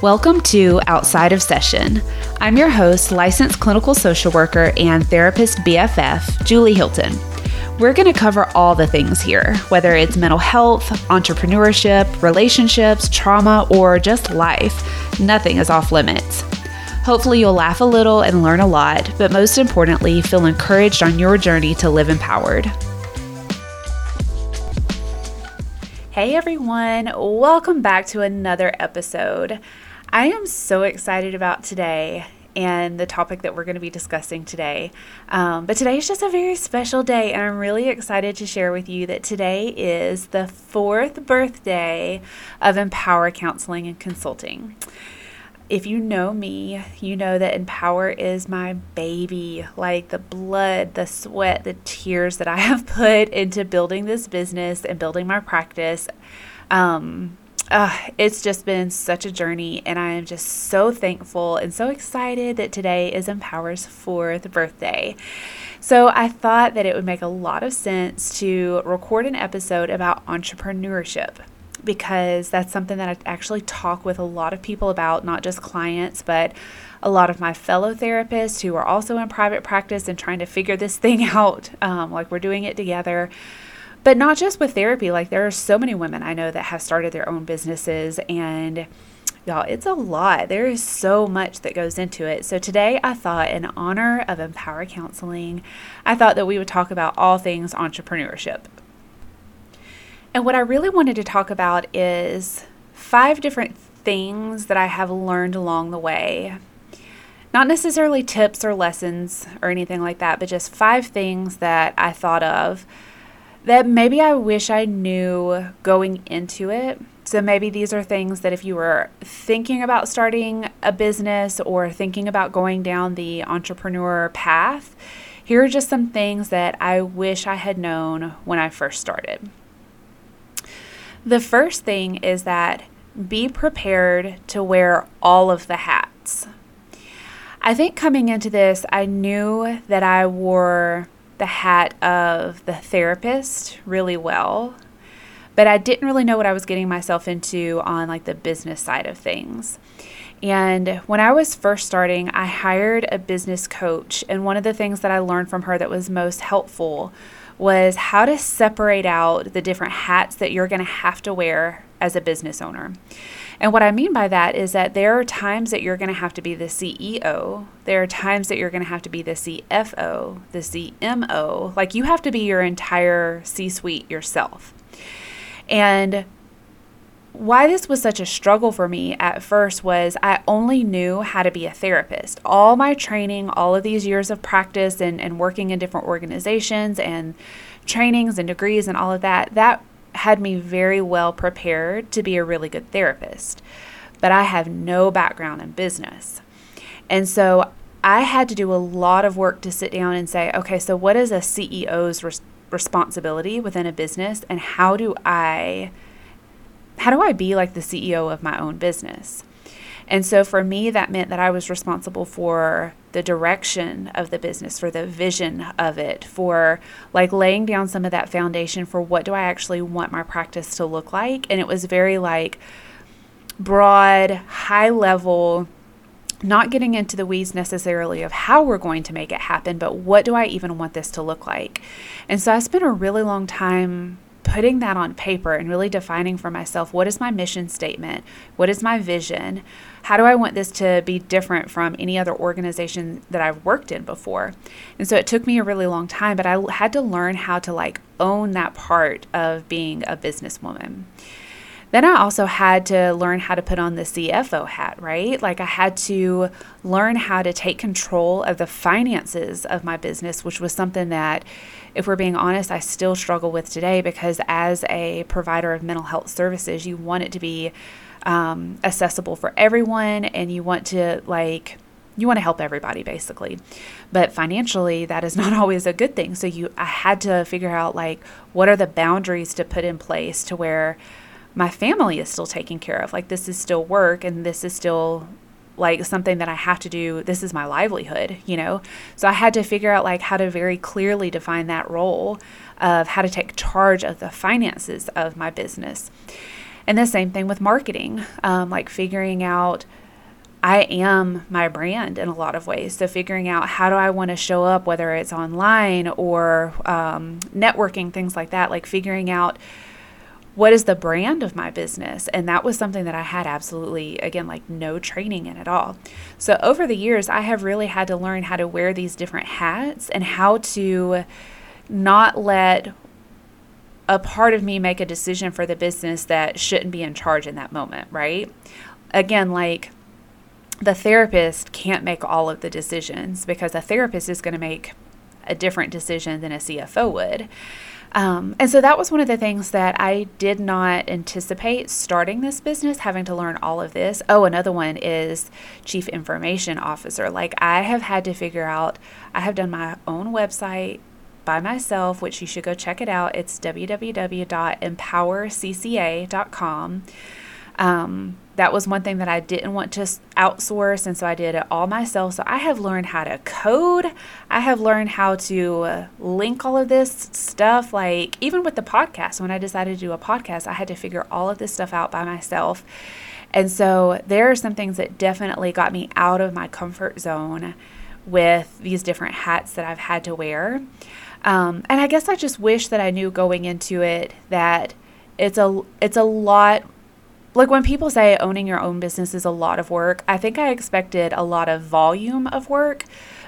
Welcome to Outside of Session. I'm your host, licensed clinical social worker and therapist BFF, Julie Hilton. We're going to cover all the things here, whether it's mental health, entrepreneurship, relationships, trauma, or just life. Nothing is off limits. Hopefully, you'll laugh a little and learn a lot, but most importantly, feel encouraged on your journey to live empowered. Hey everyone, welcome back to another episode. I am so excited about today and the topic that we're going to be discussing today. Um, but today is just a very special day, and I'm really excited to share with you that today is the fourth birthday of Empower Counseling and Consulting if you know me, you know that Empower is my baby. Like the blood, the sweat, the tears that I have put into building this business and building my practice. Um, uh, it's just been such a journey, and I am just so thankful and so excited that today is Empower's fourth birthday. So, I thought that it would make a lot of sense to record an episode about entrepreneurship because that's something that I actually talk with a lot of people about, not just clients, but a lot of my fellow therapists who are also in private practice and trying to figure this thing out. Um, like we're doing it together. But not just with therapy, like there are so many women I know that have started their own businesses and y'all, it's a lot. There is so much that goes into it. So today I thought, in honor of Empower Counseling, I thought that we would talk about all things entrepreneurship. And what I really wanted to talk about is five different things that I have learned along the way. Not necessarily tips or lessons or anything like that, but just five things that I thought of that maybe I wish I knew going into it. So maybe these are things that if you were thinking about starting a business or thinking about going down the entrepreneur path, here are just some things that I wish I had known when I first started. The first thing is that be prepared to wear all of the hats. I think coming into this, I knew that I wore the hat of the therapist really well, but I didn't really know what I was getting myself into on like the business side of things. And when I was first starting, I hired a business coach, and one of the things that I learned from her that was most helpful was how to separate out the different hats that you're going to have to wear as a business owner. And what I mean by that is that there are times that you're going to have to be the CEO. There are times that you're going to have to be the CFO, the CMO. Like you have to be your entire C suite yourself. And why this was such a struggle for me at first was I only knew how to be a therapist. All my training, all of these years of practice and, and working in different organizations and trainings and degrees and all of that, that had me very well prepared to be a really good therapist. But I have no background in business. And so I had to do a lot of work to sit down and say, okay, so what is a CEO's res- responsibility within a business and how do I how do I be like the CEO of my own business? And so for me, that meant that I was responsible for the direction of the business, for the vision of it, for like laying down some of that foundation for what do I actually want my practice to look like. And it was very like broad, high level, not getting into the weeds necessarily of how we're going to make it happen, but what do I even want this to look like? And so I spent a really long time putting that on paper and really defining for myself what is my mission statement? What is my vision? How do I want this to be different from any other organization that I've worked in before? And so it took me a really long time, but I had to learn how to like own that part of being a businesswoman. Then I also had to learn how to put on the CFO hat, right? Like I had to learn how to take control of the finances of my business, which was something that, if we're being honest, I still struggle with today because as a provider of mental health services, you want it to be um, accessible for everyone and you want to like you want to help everybody basically but financially that is not always a good thing so you i had to figure out like what are the boundaries to put in place to where my family is still taken care of. Like this is still work and this is still like something that I have to do. This is my livelihood, you know? So I had to figure out like how to very clearly define that role of how to take charge of the finances of my business. And the same thing with marketing, um, like figuring out I am my brand in a lot of ways. So, figuring out how do I want to show up, whether it's online or um, networking, things like that, like figuring out what is the brand of my business. And that was something that I had absolutely, again, like no training in at all. So, over the years, I have really had to learn how to wear these different hats and how to not let a part of me make a decision for the business that shouldn't be in charge in that moment, right? Again, like, the therapist can't make all of the decisions because a therapist is going to make a different decision than a CFO would. Um, and so that was one of the things that I did not anticipate starting this business, having to learn all of this. Oh, another one is chief information officer. Like I have had to figure out, I have done my own website by myself, which you should go check it out. It's www.empowercca.com. Um, that was one thing that I didn't want to outsource, and so I did it all myself. So I have learned how to code. I have learned how to link all of this stuff. Like even with the podcast, when I decided to do a podcast, I had to figure all of this stuff out by myself. And so there are some things that definitely got me out of my comfort zone with these different hats that I've had to wear. Um, and I guess I just wish that I knew going into it that it's a it's a lot like when people say owning your own business is a lot of work, I think I expected a lot of volume of work,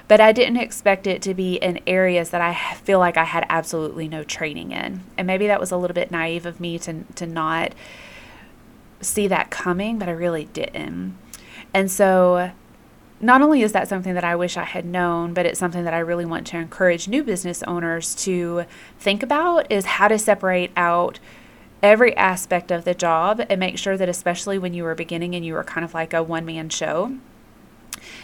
but I didn't expect it to be in areas that I feel like I had absolutely no training in. And maybe that was a little bit naive of me to to not see that coming, but I really didn't. And so not only is that something that I wish I had known, but it's something that I really want to encourage new business owners to think about is how to separate out every aspect of the job and make sure that, especially when you were beginning and you were kind of like a one man show,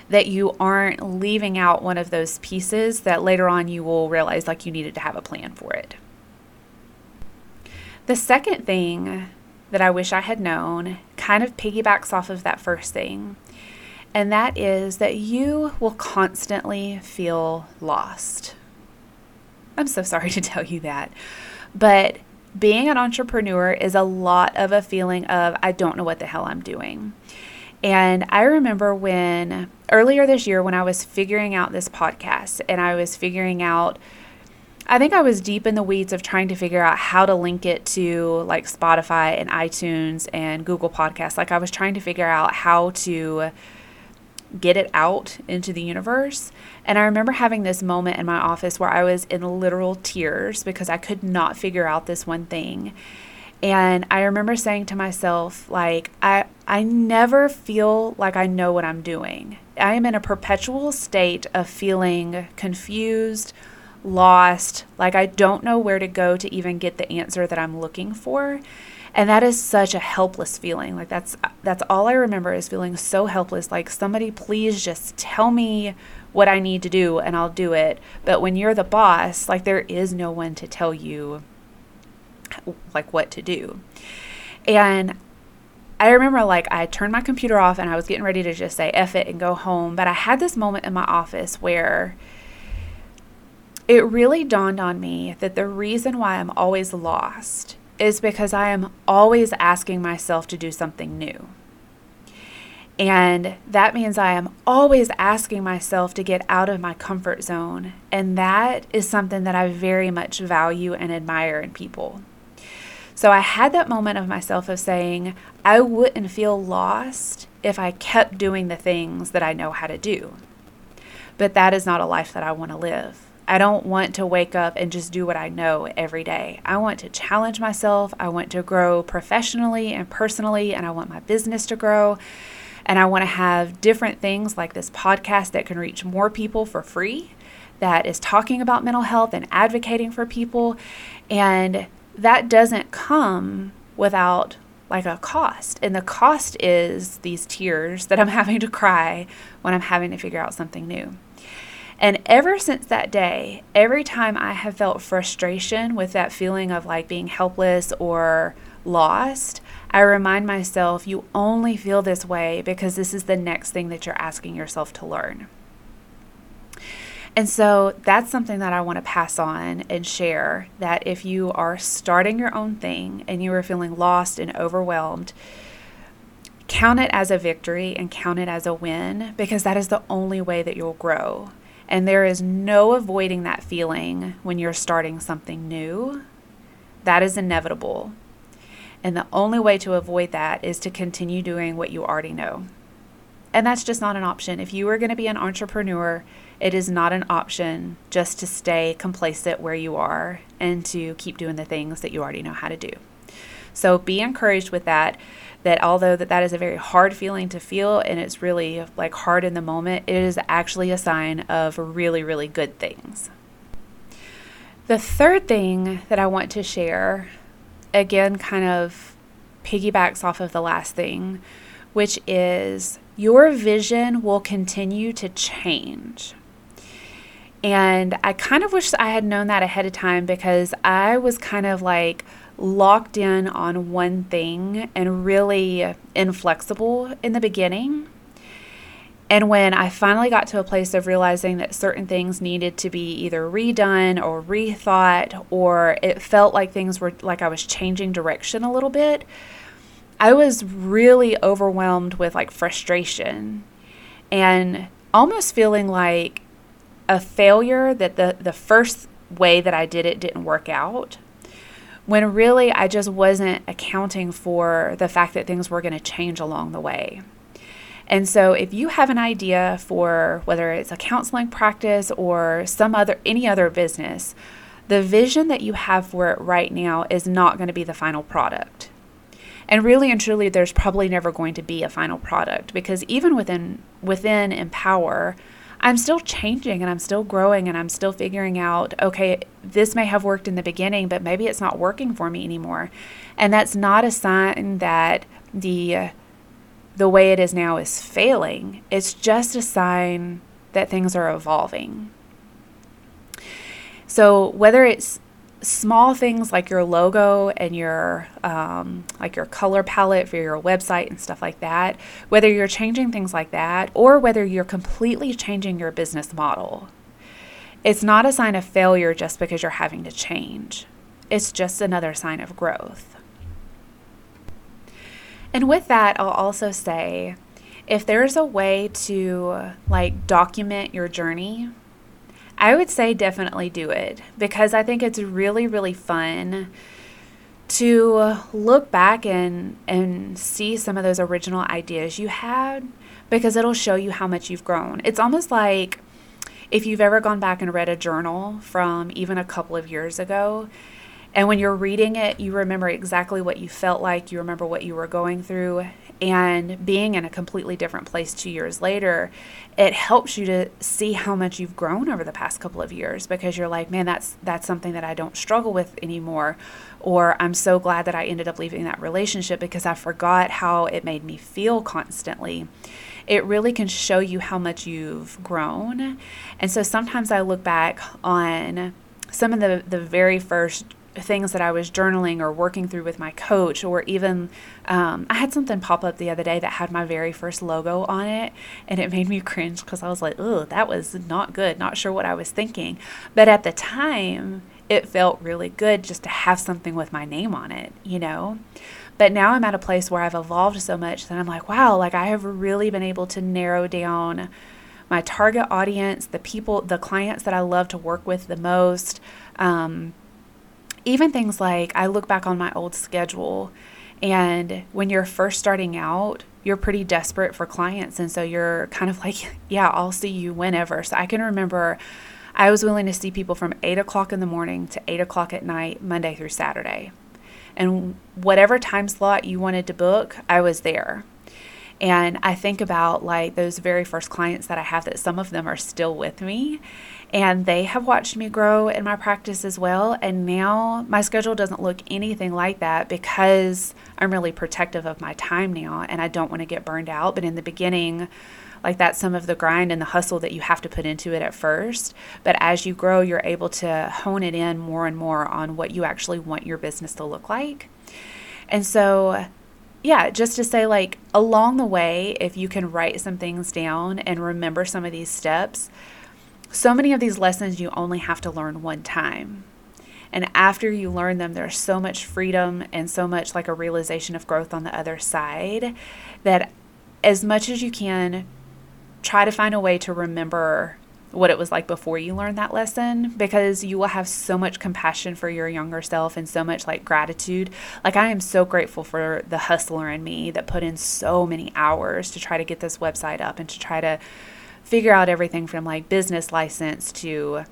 that you aren't leaving out one of those pieces that later on you will realize like you needed to have a plan for it. The second thing that I wish I had known kind of piggybacks off of that first thing, and that is that you will constantly feel lost. I'm so sorry to tell you that, but being an entrepreneur is a lot of a feeling of, I don't know what the hell I'm doing. And I remember when earlier this year, when I was figuring out this podcast and I was figuring out, I think I was deep in the weeds of trying to figure out how to link it to like Spotify and iTunes and Google Podcasts. Like I was trying to figure out how to get it out into the universe. And I remember having this moment in my office where I was in literal tears because I could not figure out this one thing. And I remember saying to myself, like, I, I never feel like I know what I'm doing. I am in a perpetual state of feeling confused, lost, like I don't know where to go to even get the answer that I'm looking for and that is such a helpless feeling. Like that's that's all i remember is feeling so helpless. Like somebody please just tell me what i need to do and i'll do it. But when you're the boss like there is no one to tell you like what to do. And I remember like I turned my computer off and I was getting ready to just say F it and go home. But I had this moment in my office where it really dawned on me that the reason why I'm always lost is because I am always asking myself to do something new. And that means I am always asking myself to get out of my comfort zone. And that is something that I very much value and admire in people. So I had that moment of myself of saying, I wouldn't feel lost if I kept doing the things that I know how to do. But that is not a life that I want to live. I don't want to wake up and just do what I know every day. I want to challenge myself. I want to grow professionally and personally, and I want my business to grow. And I want to have different things like this podcast that can reach more people for free, that is talking about mental health and advocating for people. And that doesn't come without like a cost. And the cost is these tears that I'm having to cry when I'm having to figure out something new. And ever since that day, every time I have felt frustration with that feeling of like being helpless or lost, I remind myself you only feel this way because this is the next thing that you're asking yourself to learn. And so that's something that I want to pass on and share that if you are starting your own thing and you are feeling lost and overwhelmed, count it as a victory and count it as a win because that is the only way that you'll grow. And there is no avoiding that feeling when you're starting something new. That is inevitable. And the only way to avoid that is to continue doing what you already know. And that's just not an option. If you are going to be an entrepreneur, it is not an option just to stay complacent where you are and to keep doing the things that you already know how to do. So be encouraged with that that although that that is a very hard feeling to feel and it's really like hard in the moment, it is actually a sign of really really good things. The third thing that I want to share again kind of piggybacks off of the last thing, which is your vision will continue to change. And I kind of wish I had known that ahead of time because I was kind of like locked in on one thing and really inflexible in the beginning. And when I finally got to a place of realizing that certain things needed to be either redone or rethought, or it felt like things were like I was changing direction a little bit, I was really overwhelmed with like frustration and almost feeling like a failure that the, the first way that I did it didn't work out. When really I just wasn't accounting for the fact that things were going to change along the way. And so if you have an idea for whether it's a counseling practice or some other any other business, the vision that you have for it right now is not going to be the final product. And really and truly there's probably never going to be a final product because even within within Empower, I'm still changing and I'm still growing and I'm still figuring out, okay, this may have worked in the beginning, but maybe it's not working for me anymore. And that's not a sign that the the way it is now is failing. It's just a sign that things are evolving. So whether it's small things like your logo and your um, like your color palette for your website and stuff like that. Whether you're changing things like that or whether you're completely changing your business model it's not a sign of failure just because you're having to change. It's just another sign of growth. And with that i'll also say if there's a way to like document your journey I would say definitely do it because I think it's really, really fun to look back and and see some of those original ideas you had because it'll show you how much you've grown. It's almost like if you've ever gone back and read a journal from even a couple of years ago and when you're reading it, you remember exactly what you felt like, you remember what you were going through, and being in a completely different place two years later, it helps you to see how much you've grown over the past couple of years because you're like, man, that's that's something that I don't struggle with anymore. Or I'm so glad that I ended up leaving that relationship because I forgot how it made me feel constantly it really can show you how much you've grown. And so sometimes I look back on some of the, the very first things that I was journaling or working through with my coach, or even um, I had something pop up the other day that had my very first logo on it, and it made me cringe because I was like, oh, that was not good, not sure what I was thinking. But at the time, it felt really good just to have something with my name on it, you know? But now I'm at a place where I've evolved so much that I'm like, wow, like I have really been able to narrow down my target audience, the people, the clients that I love to work with the most. Um, even things like I look back on my old schedule, and when you're first starting out, you're pretty desperate for clients. And so you're kind of like, yeah, I'll see you whenever. So I can remember I was willing to see people from eight o'clock in the morning to eight o'clock at night, Monday through Saturday. And whatever time slot you wanted to book, I was there. And I think about like those very first clients that I have that some of them are still with me and they have watched me grow in my practice as well. And now my schedule doesn't look anything like that because I'm really protective of my time now and I don't want to get burned out. But in the beginning, like that's some of the grind and the hustle that you have to put into it at first. But as you grow, you're able to hone it in more and more on what you actually want your business to look like. And so, yeah, just to say, like, along the way, if you can write some things down and remember some of these steps, so many of these lessons you only have to learn one time. And after you learn them, there's so much freedom and so much like a realization of growth on the other side that as much as you can, try to find a way to remember what it was like before you learned that lesson because you will have so much compassion for your younger self and so much like gratitude. Like, I am so grateful for the hustler in me that put in so many hours to try to get this website up and to try to figure out everything from like business license to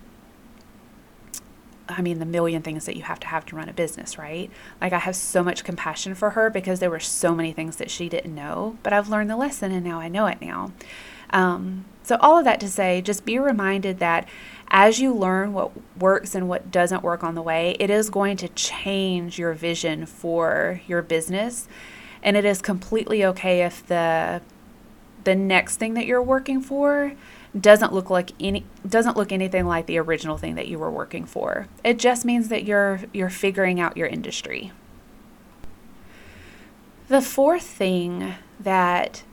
I mean, the million things that you have to have to run a business, right? Like, I have so much compassion for her because there were so many things that she didn't know, but I've learned the lesson and now I know it now. Um, so, all of that to say, just be reminded that as you learn what works and what doesn't work on the way, it is going to change your vision for your business. And it is completely okay if the the next thing that you're working for doesn't look like any doesn't look anything like the original thing that you were working for. It just means that you're you're figuring out your industry. The fourth thing that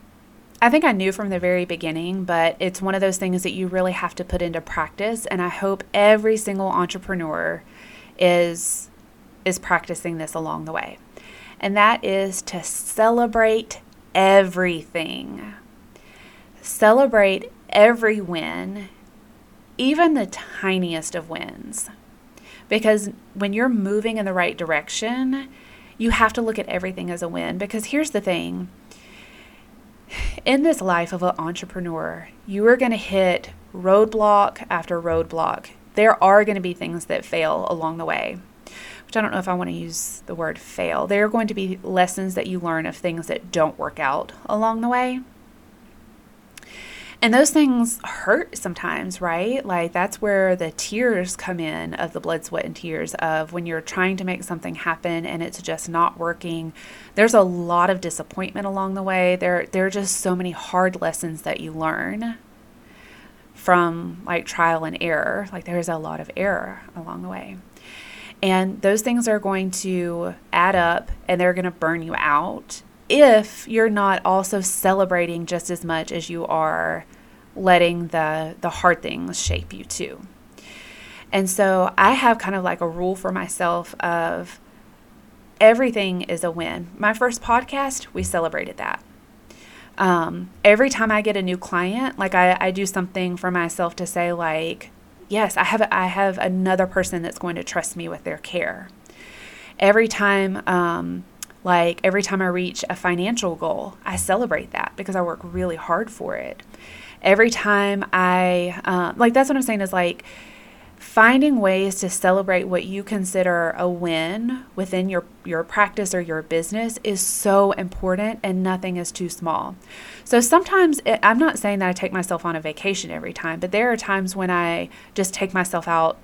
I think I knew from the very beginning, but it's one of those things that you really have to put into practice and I hope every single entrepreneur is is practicing this along the way. And that is to celebrate everything. Celebrate every win, even the tiniest of wins. Because when you're moving in the right direction, you have to look at everything as a win. Because here's the thing in this life of an entrepreneur, you are going to hit roadblock after roadblock. There are going to be things that fail along the way, which I don't know if I want to use the word fail. There are going to be lessons that you learn of things that don't work out along the way. And those things hurt sometimes, right? Like that's where the tears come in of the blood, sweat, and tears of when you're trying to make something happen and it's just not working. There's a lot of disappointment along the way. There, there are just so many hard lessons that you learn from like trial and error. Like there's a lot of error along the way. And those things are going to add up and they're going to burn you out if you're not also celebrating just as much as you are letting the the hard things shape you too. And so I have kind of like a rule for myself of everything is a win. My first podcast, we celebrated that. Um, every time I get a new client, like I, I do something for myself to say like, yes, I have I have another person that's going to trust me with their care. Every time um, like every time I reach a financial goal, I celebrate that because I work really hard for it. Every time I, uh, like, that's what I'm saying is like finding ways to celebrate what you consider a win within your, your practice or your business is so important and nothing is too small. So sometimes it, I'm not saying that I take myself on a vacation every time, but there are times when I just take myself out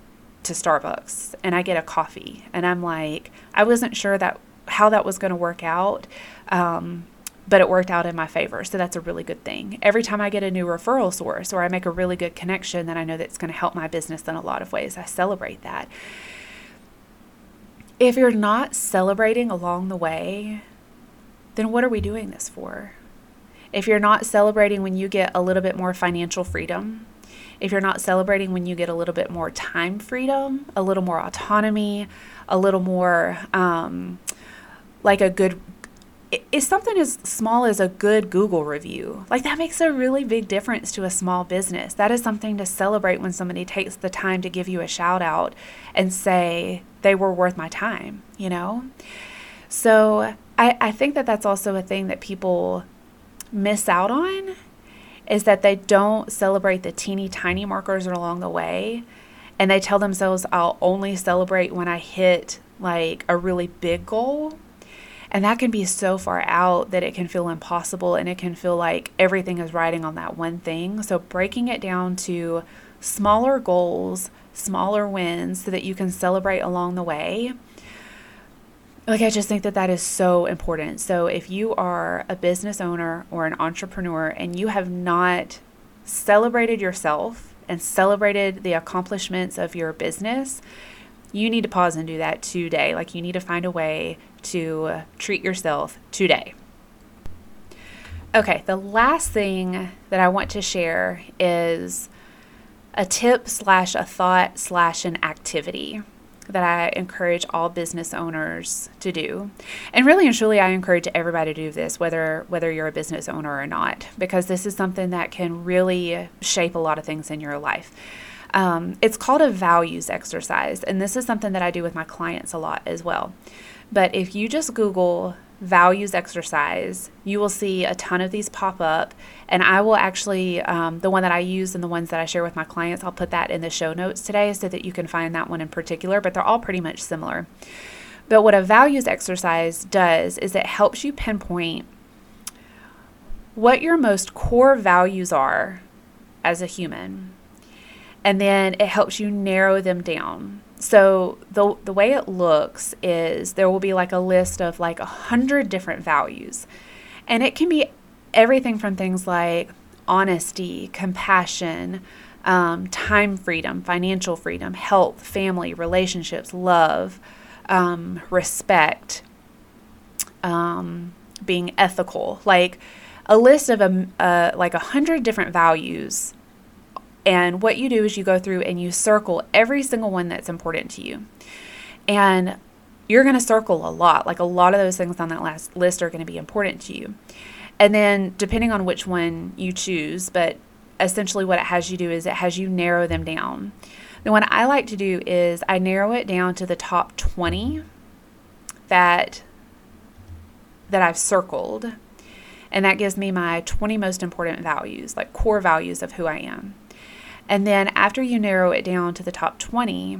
to Starbucks and I get a coffee and I'm like, I wasn't sure that how that was going to work out. Um, but it worked out in my favor. So that's a really good thing. Every time I get a new referral source or I make a really good connection that I know that's going to help my business in a lot of ways, I celebrate that. If you're not celebrating along the way, then what are we doing this for? If you're not celebrating when you get a little bit more financial freedom, if you're not celebrating when you get a little bit more time freedom, a little more autonomy, a little more um, like a good is something as small as a good Google review. Like that makes a really big difference to a small business. That is something to celebrate when somebody takes the time to give you a shout out and say they were worth my time, you know? So I, I think that that's also a thing that people miss out on is that they don't celebrate the teeny tiny markers along the way. And they tell themselves, I'll only celebrate when I hit like a really big goal and that can be so far out that it can feel impossible and it can feel like everything is riding on that one thing. So, breaking it down to smaller goals, smaller wins, so that you can celebrate along the way. Like, I just think that that is so important. So, if you are a business owner or an entrepreneur and you have not celebrated yourself and celebrated the accomplishments of your business, you need to pause and do that today. Like, you need to find a way to treat yourself today. Okay, the last thing that I want to share is a tip slash a thought slash an activity that I encourage all business owners to do. And really and truly I encourage everybody to do this whether whether you're a business owner or not because this is something that can really shape a lot of things in your life. Um, it's called a values exercise, and this is something that I do with my clients a lot as well. But if you just Google values exercise, you will see a ton of these pop up. And I will actually, um, the one that I use and the ones that I share with my clients, I'll put that in the show notes today so that you can find that one in particular, but they're all pretty much similar. But what a values exercise does is it helps you pinpoint what your most core values are as a human. And then it helps you narrow them down. So the the way it looks is there will be like a list of like a hundred different values, and it can be everything from things like honesty, compassion, um, time freedom, financial freedom, health, family, relationships, love, um, respect, um, being ethical, like a list of a uh, like a hundred different values and what you do is you go through and you circle every single one that's important to you. And you're going to circle a lot. Like a lot of those things on that last list are going to be important to you. And then, depending on which one you choose, but essentially what it has you do is it has you narrow them down. The one I like to do is I narrow it down to the top 20 that that I've circled. And that gives me my 20 most important values, like core values of who I am. And then after you narrow it down to the top 20,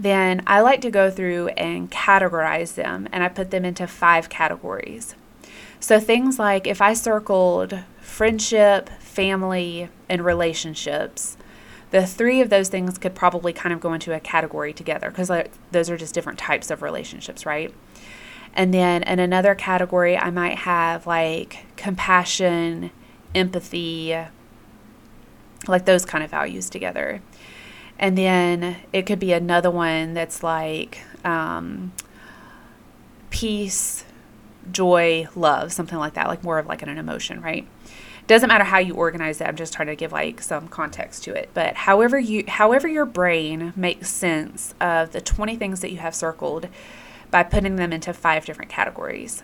then I like to go through and categorize them and I put them into five categories. So things like if I circled friendship, family, and relationships, the three of those things could probably kind of go into a category together because those are just different types of relationships, right? And then in another category, I might have like compassion, empathy, like those kind of values together. And then it could be another one that's like um, peace, joy, love, something like that, like more of like an, an emotion, right? Doesn't matter how you organize it. I'm just trying to give like some context to it. But however you, however your brain makes sense of the 20 things that you have circled by putting them into five different categories.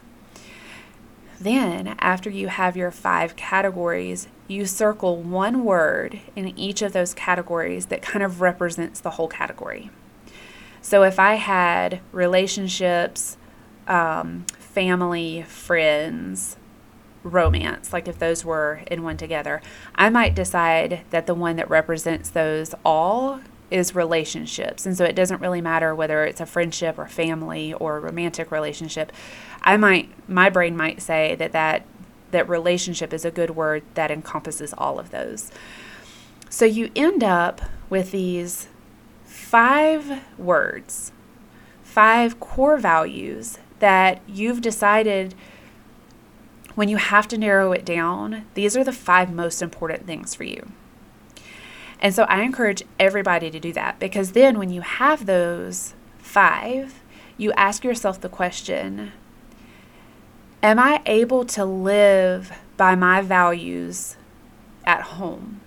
Then, after you have your five categories, you circle one word in each of those categories that kind of represents the whole category. So, if I had relationships, um, family, friends, romance, like if those were in one together, I might decide that the one that represents those all is relationships. And so it doesn't really matter whether it's a friendship or family or romantic relationship. I might my brain might say that that that relationship is a good word that encompasses all of those. So you end up with these five words, five core values that you've decided when you have to narrow it down, these are the five most important things for you. And so I encourage everybody to do that because then when you have those five, you ask yourself the question Am I able to live by my values at home?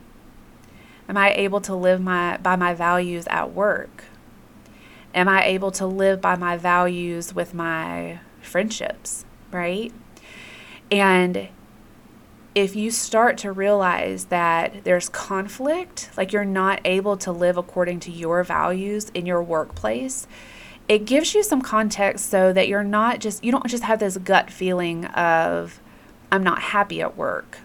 Am I able to live my by my values at work? Am I able to live by my values with my friendships, right? And if you start to realize that there's conflict, like you're not able to live according to your values in your workplace, it gives you some context so that you're not just, you don't just have this gut feeling of, I'm not happy at work.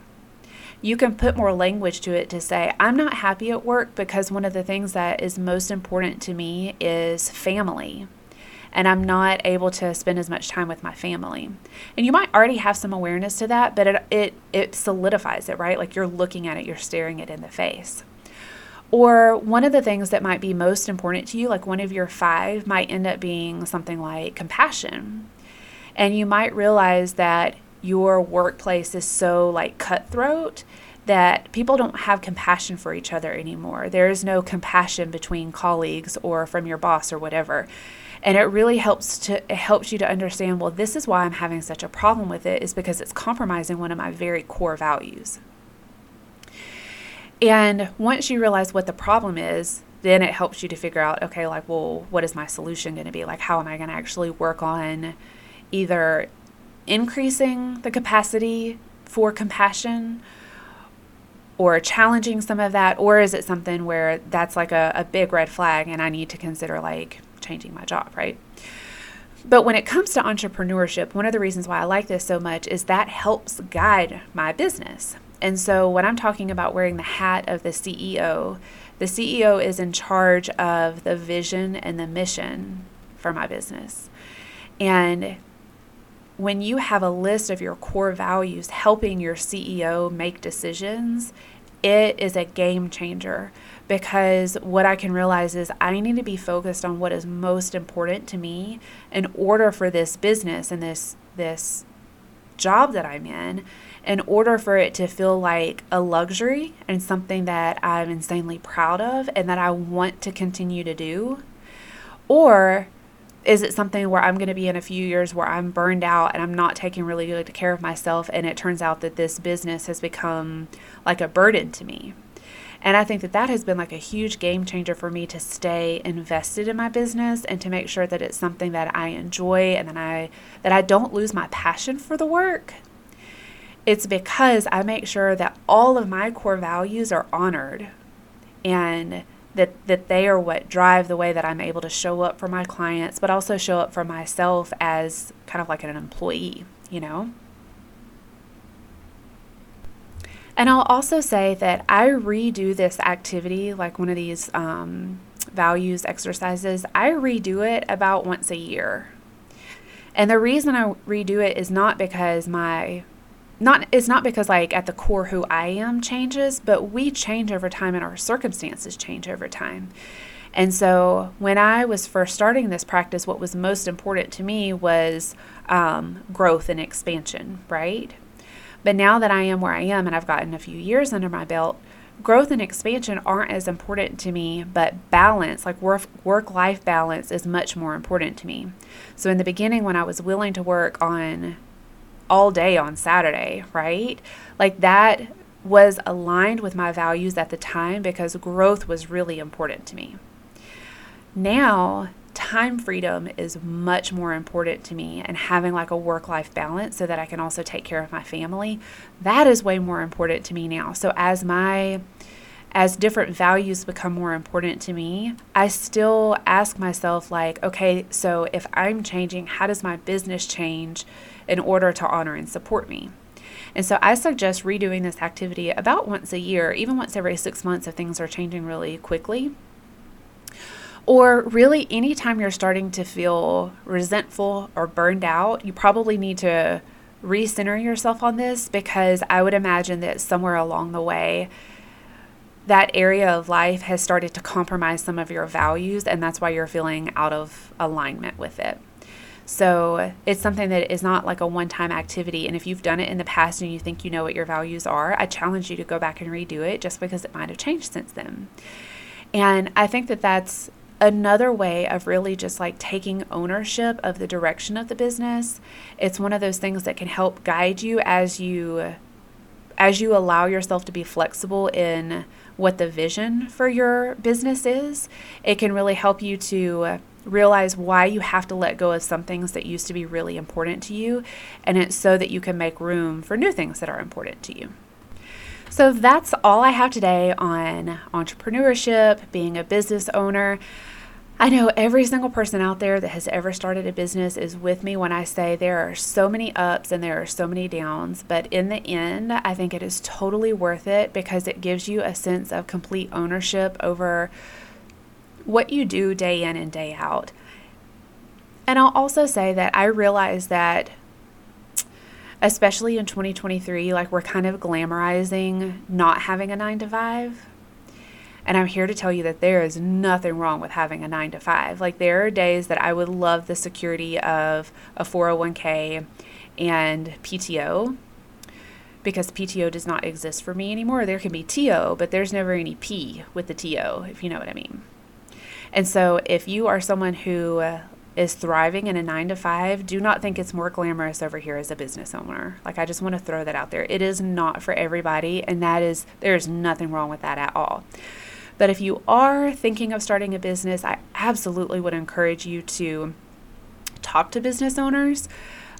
You can put more language to it to say, I'm not happy at work because one of the things that is most important to me is family. And I'm not able to spend as much time with my family. And you might already have some awareness to that, but it, it, it solidifies it, right? Like you're looking at it, you're staring it in the face. Or one of the things that might be most important to you, like one of your five, might end up being something like compassion. And you might realize that your workplace is so like cutthroat that people don't have compassion for each other anymore. There is no compassion between colleagues or from your boss or whatever. And it really helps to it helps you to understand, well, this is why I'm having such a problem with it is because it's compromising one of my very core values. And once you realize what the problem is, then it helps you to figure out okay, like, well, what is my solution going to be? Like, how am I going to actually work on either increasing the capacity for compassion or challenging some of that? Or is it something where that's like a, a big red flag and I need to consider like changing my job, right? But when it comes to entrepreneurship, one of the reasons why I like this so much is that helps guide my business. And so when I'm talking about wearing the hat of the CEO, the CEO is in charge of the vision and the mission for my business. And when you have a list of your core values helping your CEO make decisions, it is a game changer because what I can realize is I need to be focused on what is most important to me in order for this business and this this job that I'm in in order for it to feel like a luxury and something that I'm insanely proud of and that I want to continue to do or is it something where I'm going to be in a few years where I'm burned out and I'm not taking really good care of myself and it turns out that this business has become like a burden to me? And I think that that has been like a huge game changer for me to stay invested in my business and to make sure that it's something that I enjoy and that I that I don't lose my passion for the work. It's because I make sure that all of my core values are honored and that that they are what drive the way that I'm able to show up for my clients, but also show up for myself as kind of like an employee, you know? And I'll also say that I redo this activity, like one of these um, values exercises, I redo it about once a year. And the reason I redo it is not because my not it's not because like at the core who I am changes, but we change over time and our circumstances change over time. And so when I was first starting this practice, what was most important to me was um, growth and expansion, right? But now that I am where I am and I've gotten a few years under my belt, growth and expansion aren't as important to me, but balance, like work work life balance is much more important to me. So in the beginning when I was willing to work on all day on Saturday, right? Like that was aligned with my values at the time because growth was really important to me. Now, time freedom is much more important to me and having like a work life balance so that I can also take care of my family that is way more important to me now so as my as different values become more important to me I still ask myself like okay so if I'm changing how does my business change in order to honor and support me and so I suggest redoing this activity about once a year even once every 6 months if things are changing really quickly or really, anytime you're starting to feel resentful or burned out, you probably need to recenter yourself on this because I would imagine that somewhere along the way, that area of life has started to compromise some of your values, and that's why you're feeling out of alignment with it. So it's something that is not like a one time activity. And if you've done it in the past and you think you know what your values are, I challenge you to go back and redo it just because it might have changed since then. And I think that that's another way of really just like taking ownership of the direction of the business. It's one of those things that can help guide you as you as you allow yourself to be flexible in what the vision for your business is. It can really help you to realize why you have to let go of some things that used to be really important to you and it's so that you can make room for new things that are important to you. So that's all I have today on entrepreneurship, being a business owner. I know every single person out there that has ever started a business is with me when I say there are so many ups and there are so many downs, but in the end, I think it is totally worth it because it gives you a sense of complete ownership over what you do day in and day out. And I'll also say that I realize that especially in 2023, like we're kind of glamorizing not having a nine to five. And I'm here to tell you that there is nothing wrong with having a nine to five. Like, there are days that I would love the security of a 401k and PTO because PTO does not exist for me anymore. There can be TO, but there's never any P with the TO, if you know what I mean. And so, if you are someone who is thriving in a nine to five, do not think it's more glamorous over here as a business owner. Like, I just want to throw that out there. It is not for everybody, and that is, there's nothing wrong with that at all. But if you are thinking of starting a business, I absolutely would encourage you to talk to business owners.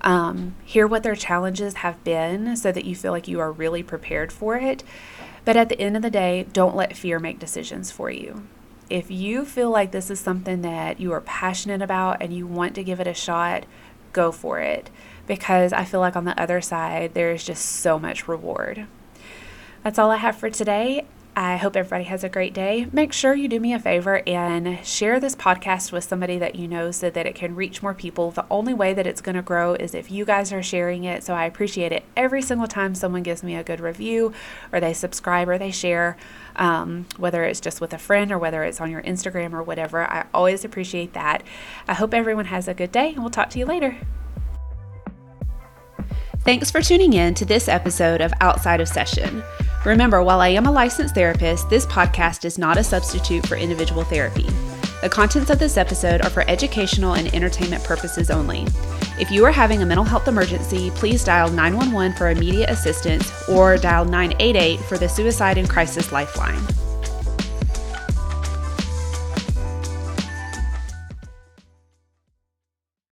Um, hear what their challenges have been so that you feel like you are really prepared for it. But at the end of the day, don't let fear make decisions for you if you feel like this is something that you are passionate about and you want to give it a shot, go for it because I feel like on the other side, there's just so much reward. That's all I have for today. I hope everybody has a great day. Make sure you do me a favor and share this podcast with somebody that you know so that it can reach more people. The only way that it's going to grow is if you guys are sharing it. So I appreciate it every single time someone gives me a good review or they subscribe or they share, um, whether it's just with a friend or whether it's on your Instagram or whatever. I always appreciate that. I hope everyone has a good day and we'll talk to you later. Thanks for tuning in to this episode of Outside of Session. Remember, while I am a licensed therapist, this podcast is not a substitute for individual therapy. The contents of this episode are for educational and entertainment purposes only. If you are having a mental health emergency, please dial 911 for immediate assistance or dial 988 for the Suicide and Crisis Lifeline.